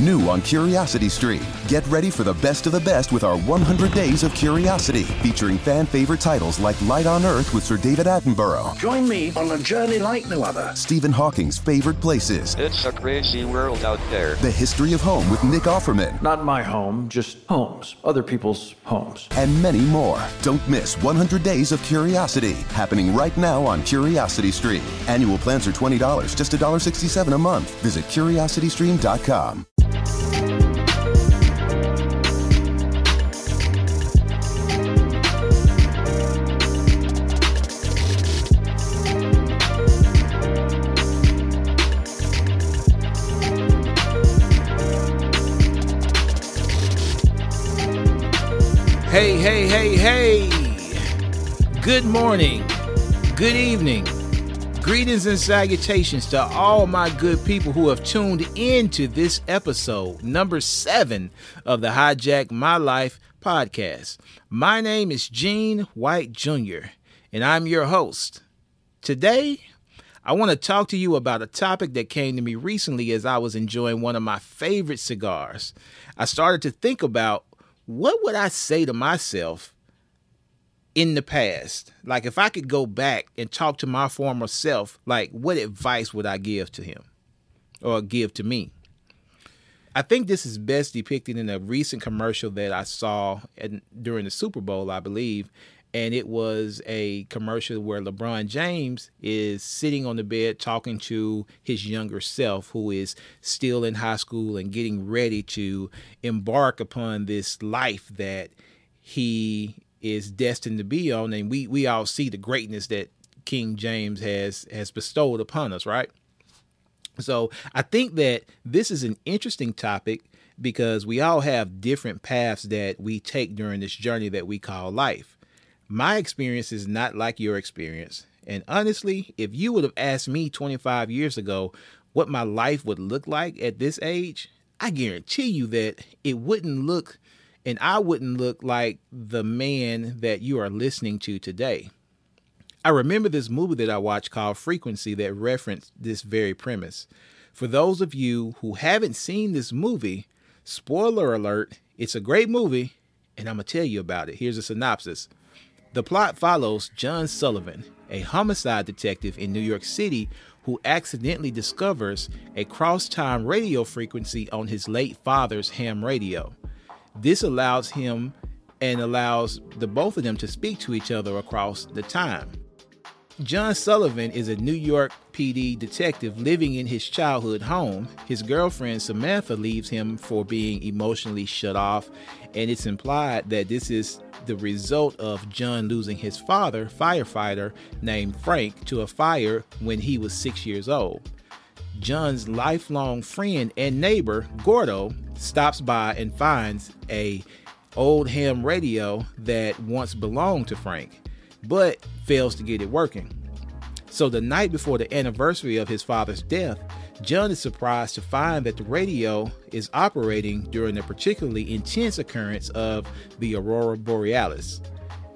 New on Curiosity Stream. Get ready for the best of the best with our 100 Days of Curiosity, featuring fan favorite titles like Life on Earth with Sir David Attenborough, Join me on a journey like no other. Stephen Hawking's favorite places, It's a crazy world out there. The History of Home with Nick Offerman, Not my home, just homes. Other people's homes. and many more. Don't miss 100 Days of Curiosity, happening right now on Curiosity Stream. Annual plans are $20, just $1.67 a month. Visit curiositystream.com. Hey, hey, hey, hey. Good morning. Good evening. Greetings and salutations to all my good people who have tuned into this episode, number seven of the Hijack My Life podcast. My name is Gene White Jr., and I'm your host. Today, I want to talk to you about a topic that came to me recently as I was enjoying one of my favorite cigars. I started to think about what would I say to myself in the past? Like if I could go back and talk to my former self, like what advice would I give to him or give to me? I think this is best depicted in a recent commercial that I saw during the Super Bowl, I believe. And it was a commercial where LeBron James is sitting on the bed talking to his younger self, who is still in high school and getting ready to embark upon this life that he is destined to be on. And we, we all see the greatness that King James has has bestowed upon us, right? So I think that this is an interesting topic because we all have different paths that we take during this journey that we call life. My experience is not like your experience. And honestly, if you would have asked me 25 years ago what my life would look like at this age, I guarantee you that it wouldn't look and I wouldn't look like the man that you are listening to today. I remember this movie that I watched called Frequency that referenced this very premise. For those of you who haven't seen this movie, spoiler alert, it's a great movie, and I'm going to tell you about it. Here's a synopsis. The plot follows John Sullivan, a homicide detective in New York City who accidentally discovers a cross time radio frequency on his late father's ham radio. This allows him and allows the both of them to speak to each other across the time. John Sullivan is a New York PD detective living in his childhood home. His girlfriend Samantha leaves him for being emotionally shut off, and it's implied that this is the result of John losing his father, firefighter named Frank, to a fire when he was six years old. John's lifelong friend and neighbor, Gordo, stops by and finds a old ham radio that once belonged to Frank, but fails to get it working. So the night before the anniversary of his father's death, John is surprised to find that the radio is operating during a particularly intense occurrence of the aurora borealis.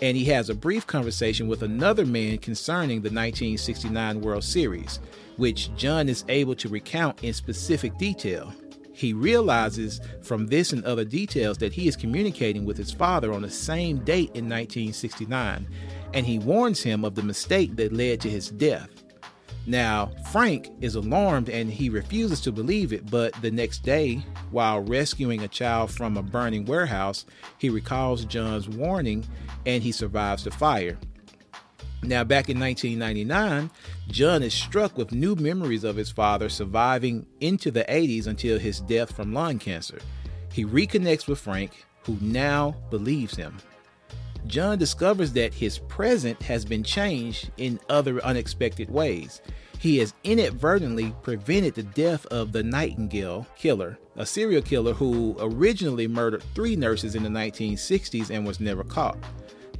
And he has a brief conversation with another man concerning the 1969 World Series, which John is able to recount in specific detail. He realizes from this and other details that he is communicating with his father on the same date in 1969, and he warns him of the mistake that led to his death. Now, Frank is alarmed and he refuses to believe it, but the next day, while rescuing a child from a burning warehouse, he recalls John's warning and he survives the fire. Now, back in 1999, John is struck with new memories of his father surviving into the 80s until his death from lung cancer. He reconnects with Frank, who now believes him. John discovers that his present has been changed in other unexpected ways. He has inadvertently prevented the death of the Nightingale killer, a serial killer who originally murdered three nurses in the 1960s and was never caught.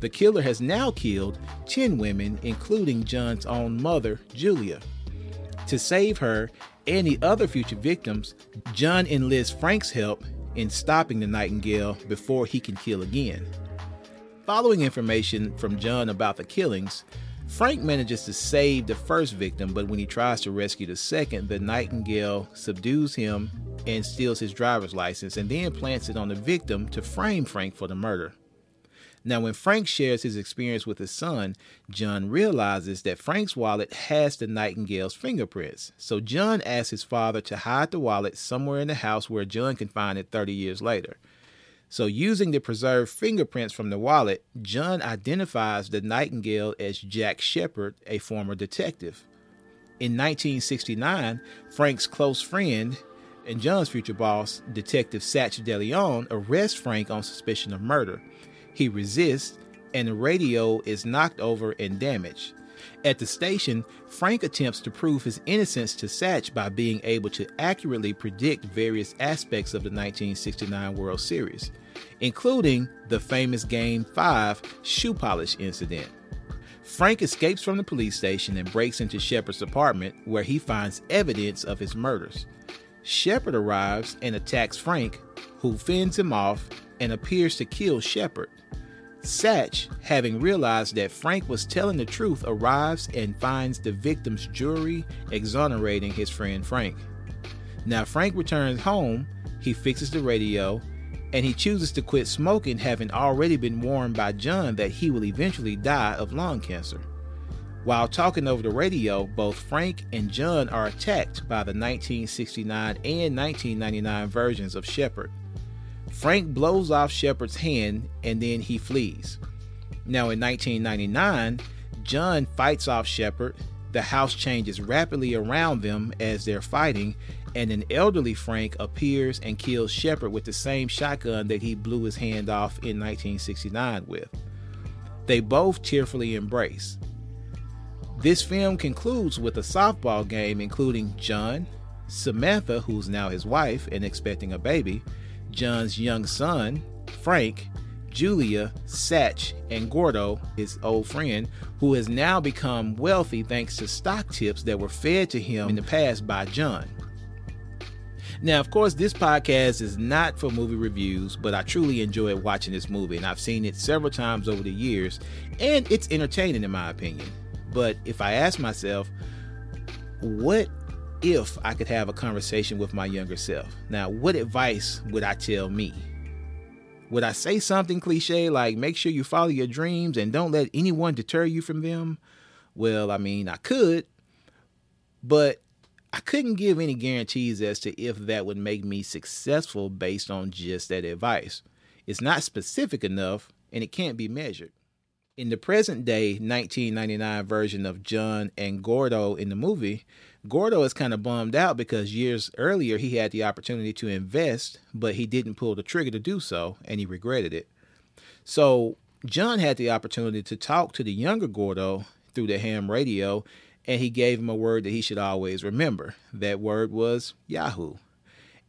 The killer has now killed 10 women, including John's own mother, Julia. To save her and the other future victims, John enlists Frank's help in stopping the Nightingale before he can kill again. Following information from John about the killings, Frank manages to save the first victim, but when he tries to rescue the second, the Nightingale subdues him and steals his driver's license and then plants it on the victim to frame Frank for the murder. Now, when Frank shares his experience with his son, John realizes that Frank's wallet has the Nightingale's fingerprints. So John asks his father to hide the wallet somewhere in the house where John can find it 30 years later. So, using the preserved fingerprints from the wallet, John identifies the Nightingale as Jack Shepard, a former detective. In 1969, Frank's close friend and John's future boss, Detective Satch DeLeon, arrests Frank on suspicion of murder. He resists, and the radio is knocked over and damaged. At the station, Frank attempts to prove his innocence to Satch by being able to accurately predict various aspects of the 1969 World Series, including the famous Game 5 shoe polish incident. Frank escapes from the police station and breaks into Shepard's apartment where he finds evidence of his murders. Shepard arrives and attacks Frank, who fends him off and appears to kill Shepard. Satch, having realized that Frank was telling the truth, arrives and finds the victim's jury exonerating his friend Frank. Now, Frank returns home, he fixes the radio, and he chooses to quit smoking, having already been warned by John that he will eventually die of lung cancer. While talking over the radio, both Frank and John are attacked by the 1969 and 1999 versions of Shepard. Frank blows off Shepard's hand and then he flees. Now, in 1999, John fights off Shepard. The house changes rapidly around them as they're fighting, and an elderly Frank appears and kills Shepard with the same shotgun that he blew his hand off in 1969 with. They both tearfully embrace. This film concludes with a softball game including John, Samantha, who's now his wife and expecting a baby, John's young son, Frank, Julia, Satch, and Gordo, his old friend, who has now become wealthy thanks to stock tips that were fed to him in the past by John. Now, of course, this podcast is not for movie reviews, but I truly enjoyed watching this movie, and I've seen it several times over the years, and it's entertaining in my opinion. But if I ask myself, what if I could have a conversation with my younger self? Now, what advice would I tell me? Would I say something cliche like make sure you follow your dreams and don't let anyone deter you from them? Well, I mean, I could, but I couldn't give any guarantees as to if that would make me successful based on just that advice. It's not specific enough and it can't be measured. In the present day 1999 version of John and Gordo in the movie, Gordo is kind of bummed out because years earlier he had the opportunity to invest, but he didn't pull the trigger to do so, and he regretted it. So John had the opportunity to talk to the younger Gordo through the ham radio, and he gave him a word that he should always remember. That word was Yahoo.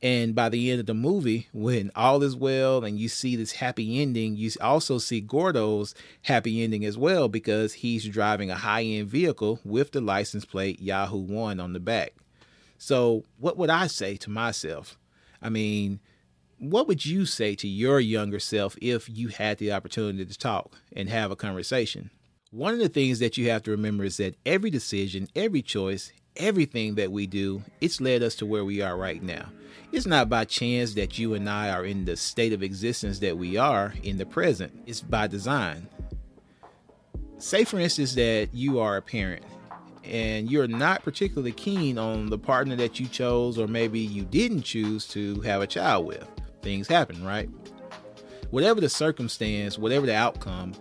And by the end of the movie, when all is well and you see this happy ending, you also see Gordo's happy ending as well because he's driving a high end vehicle with the license plate Yahoo 1 on the back. So, what would I say to myself? I mean, what would you say to your younger self if you had the opportunity to talk and have a conversation? One of the things that you have to remember is that every decision, every choice, everything that we do, it's led us to where we are right now. It's not by chance that you and I are in the state of existence that we are in the present. It's by design. Say, for instance, that you are a parent and you're not particularly keen on the partner that you chose, or maybe you didn't choose to have a child with. Things happen, right? Whatever the circumstance, whatever the outcome,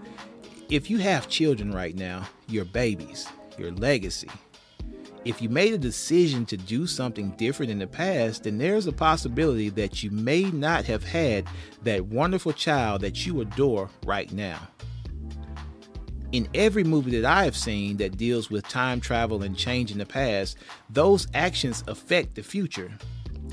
if you have children right now, your babies, your legacy, if you made a decision to do something different in the past, then there's a possibility that you may not have had that wonderful child that you adore right now. In every movie that I have seen that deals with time travel and change in the past, those actions affect the future.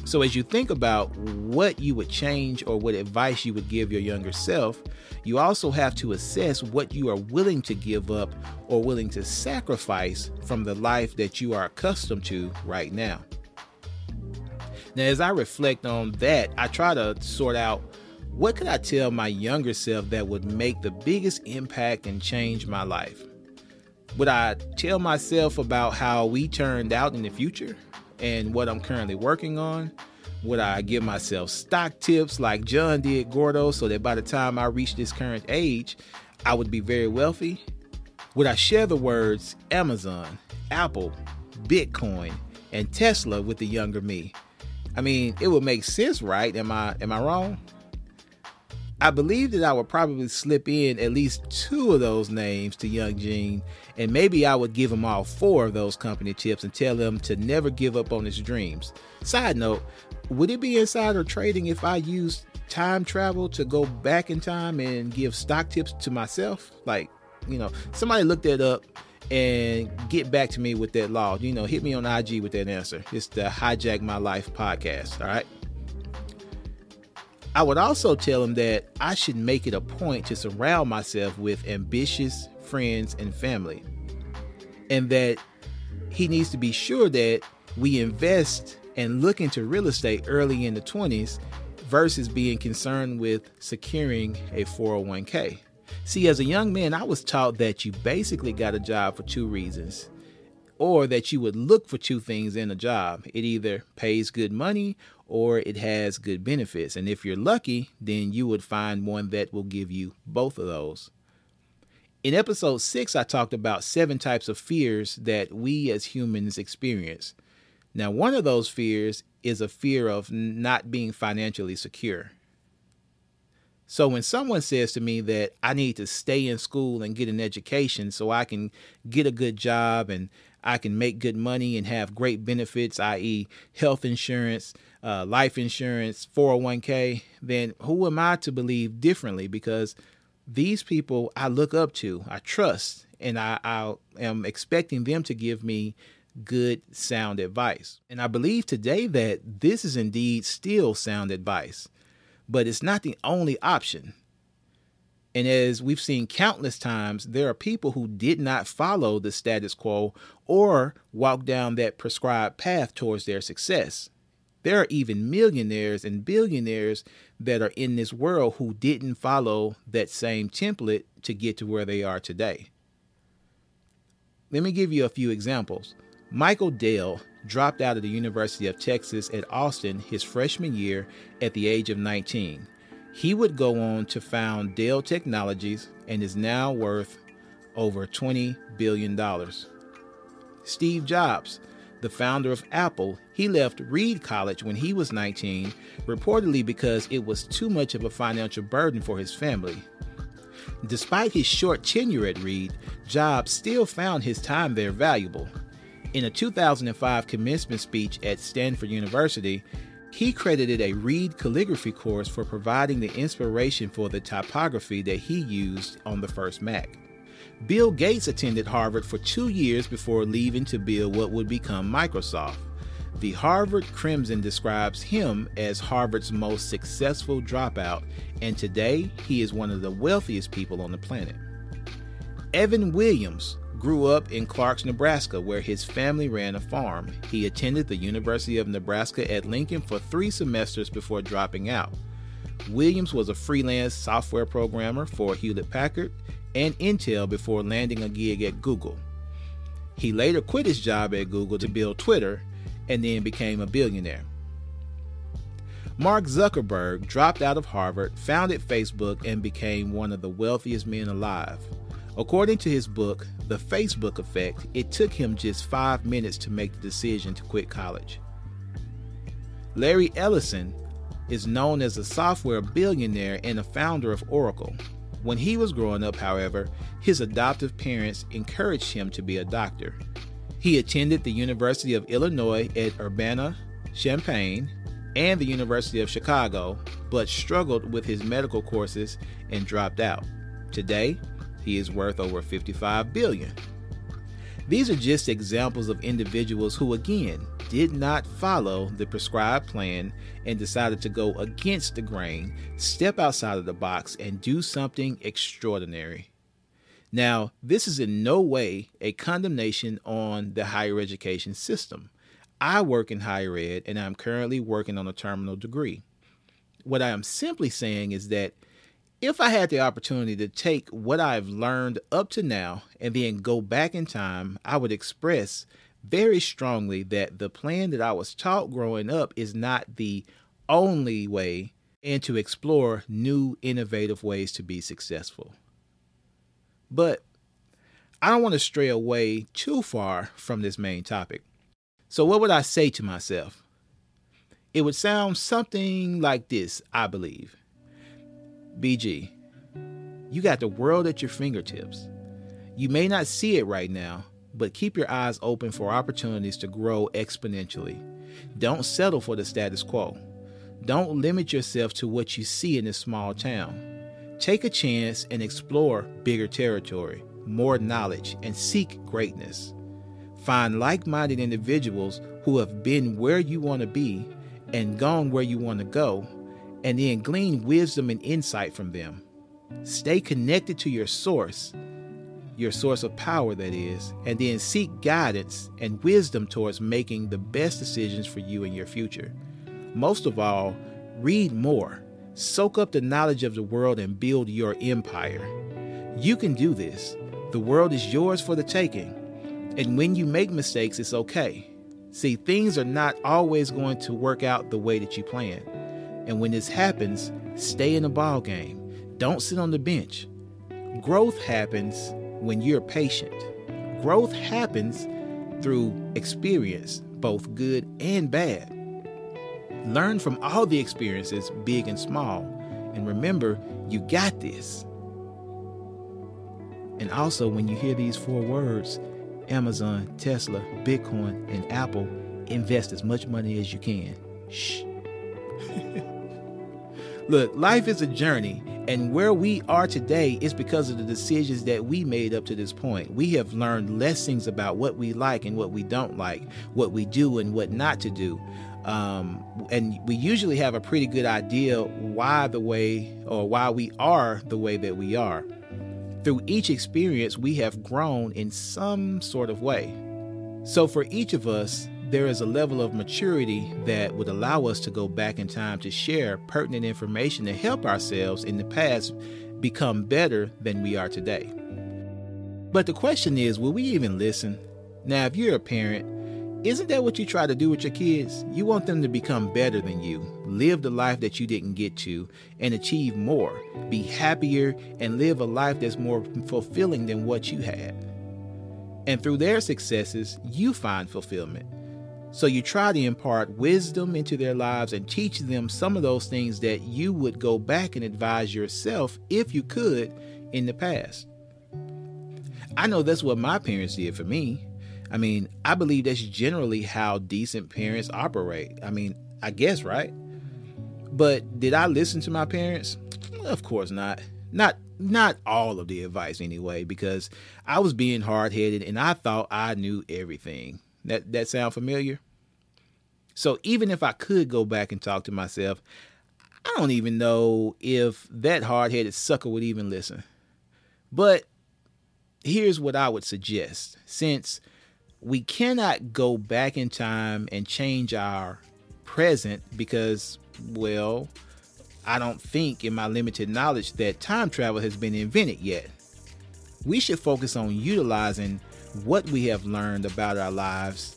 So, as you think about what you would change or what advice you would give your younger self, you also have to assess what you are willing to give up or willing to sacrifice from the life that you are accustomed to right now. Now, as I reflect on that, I try to sort out what could I tell my younger self that would make the biggest impact and change my life? Would I tell myself about how we turned out in the future? And what I'm currently working on? Would I give myself stock tips like John did Gordo so that by the time I reach this current age, I would be very wealthy? Would I share the words Amazon, Apple, Bitcoin, and Tesla with the younger me? I mean, it would make sense, right? Am I am I wrong? I believe that I would probably slip in at least two of those names to Young Gene, and maybe I would give him all four of those company tips and tell him to never give up on his dreams. Side note, would it be insider trading if I used time travel to go back in time and give stock tips to myself? Like, you know, somebody look that up and get back to me with that law. You know, hit me on IG with that answer. It's the Hijack My Life podcast. All right. I would also tell him that I should make it a point to surround myself with ambitious friends and family. And that he needs to be sure that we invest and look into real estate early in the 20s versus being concerned with securing a 401k. See, as a young man, I was taught that you basically got a job for two reasons, or that you would look for two things in a job. It either pays good money or it has good benefits. And if you're lucky, then you would find one that will give you both of those. In episode six, I talked about seven types of fears that we as humans experience. Now, one of those fears is a fear of not being financially secure. So when someone says to me that I need to stay in school and get an education so I can get a good job and I can make good money and have great benefits, i.e., health insurance, uh, life insurance, 401k, then who am I to believe differently? Because these people I look up to, I trust, and I, I am expecting them to give me good, sound advice. And I believe today that this is indeed still sound advice, but it's not the only option. And as we've seen countless times, there are people who did not follow the status quo or walk down that prescribed path towards their success. There are even millionaires and billionaires that are in this world who didn't follow that same template to get to where they are today. Let me give you a few examples. Michael Dell dropped out of the University of Texas at Austin his freshman year at the age of 19. He would go on to found Dell Technologies and is now worth over $20 billion. Steve Jobs the founder of Apple, he left Reed College when he was 19, reportedly because it was too much of a financial burden for his family. Despite his short tenure at Reed, Jobs still found his time there valuable. In a 2005 commencement speech at Stanford University, he credited a Reed calligraphy course for providing the inspiration for the typography that he used on the first Mac. Bill Gates attended Harvard for two years before leaving to build what would become Microsoft. The Harvard Crimson describes him as Harvard's most successful dropout, and today he is one of the wealthiest people on the planet. Evan Williams grew up in Clarks, Nebraska, where his family ran a farm. He attended the University of Nebraska at Lincoln for three semesters before dropping out. Williams was a freelance software programmer for Hewlett Packard and Intel before landing a gig at Google. He later quit his job at Google to build Twitter and then became a billionaire. Mark Zuckerberg dropped out of Harvard, founded Facebook, and became one of the wealthiest men alive. According to his book, The Facebook Effect, it took him just five minutes to make the decision to quit college. Larry Ellison is known as a software billionaire and a founder of Oracle. When he was growing up, however, his adoptive parents encouraged him to be a doctor. He attended the University of Illinois at Urbana Champaign and the University of Chicago, but struggled with his medical courses and dropped out. Today, he is worth over 55 billion. These are just examples of individuals who again did not follow the prescribed plan and decided to go against the grain, step outside of the box, and do something extraordinary. Now, this is in no way a condemnation on the higher education system. I work in higher ed and I'm currently working on a terminal degree. What I am simply saying is that if I had the opportunity to take what I've learned up to now and then go back in time, I would express very strongly that the plan that I was taught growing up is not the only way and to explore new, innovative ways to be successful. But I don't want to stray away too far from this main topic. So, what would I say to myself? It would sound something like this, I believe. BG, you got the world at your fingertips. You may not see it right now, but keep your eyes open for opportunities to grow exponentially. Don't settle for the status quo. Don't limit yourself to what you see in this small town. Take a chance and explore bigger territory, more knowledge, and seek greatness. Find like minded individuals who have been where you want to be and gone where you want to go, and then glean wisdom and insight from them. Stay connected to your source your source of power, that is, and then seek guidance and wisdom towards making the best decisions for you and your future. Most of all, read more, soak up the knowledge of the world, and build your empire. You can do this. The world is yours for the taking. And when you make mistakes, it's okay. See, things are not always going to work out the way that you plan. And when this happens, stay in the ball game. Don't sit on the bench. Growth happens when you're patient. Growth happens through experience, both good and bad. Learn from all the experiences, big and small, and remember, you got this. And also, when you hear these four words Amazon, Tesla, Bitcoin, and Apple, invest as much money as you can. Shh. Look, life is a journey, and where we are today is because of the decisions that we made up to this point. We have learned lessons about what we like and what we don't like, what we do and what not to do. Um, and we usually have a pretty good idea why the way or why we are the way that we are. Through each experience, we have grown in some sort of way. So, for each of us, there is a level of maturity that would allow us to go back in time to share pertinent information to help ourselves in the past become better than we are today. But the question is will we even listen? Now, if you're a parent, isn't that what you try to do with your kids? You want them to become better than you, live the life that you didn't get to, and achieve more, be happier, and live a life that's more fulfilling than what you had. And through their successes, you find fulfillment. So you try to impart wisdom into their lives and teach them some of those things that you would go back and advise yourself if you could in the past. I know that's what my parents did for me. I mean, I believe that's generally how decent parents operate. I mean, I guess, right? But did I listen to my parents? Of course not. Not not all of the advice anyway because I was being hard-headed and I thought I knew everything. That that sound familiar? So even if I could go back and talk to myself, I don't even know if that hard-headed sucker would even listen. But here's what I would suggest. Since we cannot go back in time and change our present because well, I don't think in my limited knowledge that time travel has been invented yet. We should focus on utilizing what we have learned about our lives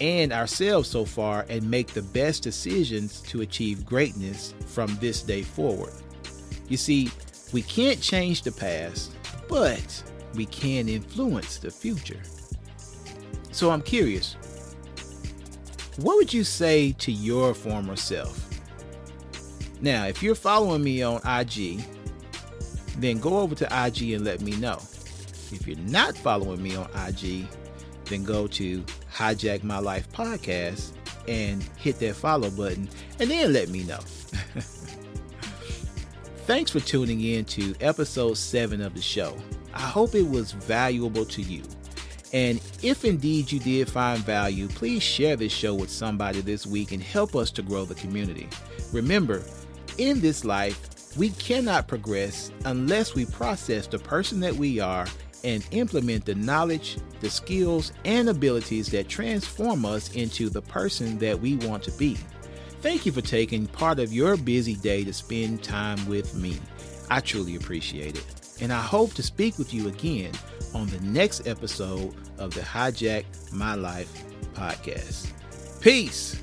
and ourselves so far and make the best decisions to achieve greatness from this day forward. You see, we can't change the past, but we can influence the future. So I'm curious, what would you say to your former self? Now, if you're following me on IG, then go over to IG and let me know. If you're not following me on IG, then go to Hijack My Life Podcast and hit that follow button and then let me know. Thanks for tuning in to episode 7 of the show. I hope it was valuable to you. And if indeed you did find value, please share this show with somebody this week and help us to grow the community. Remember, in this life, we cannot progress unless we process the person that we are and implement the knowledge, the skills, and abilities that transform us into the person that we want to be. Thank you for taking part of your busy day to spend time with me. I truly appreciate it. And I hope to speak with you again on the next episode of the Hijack My Life podcast. Peace.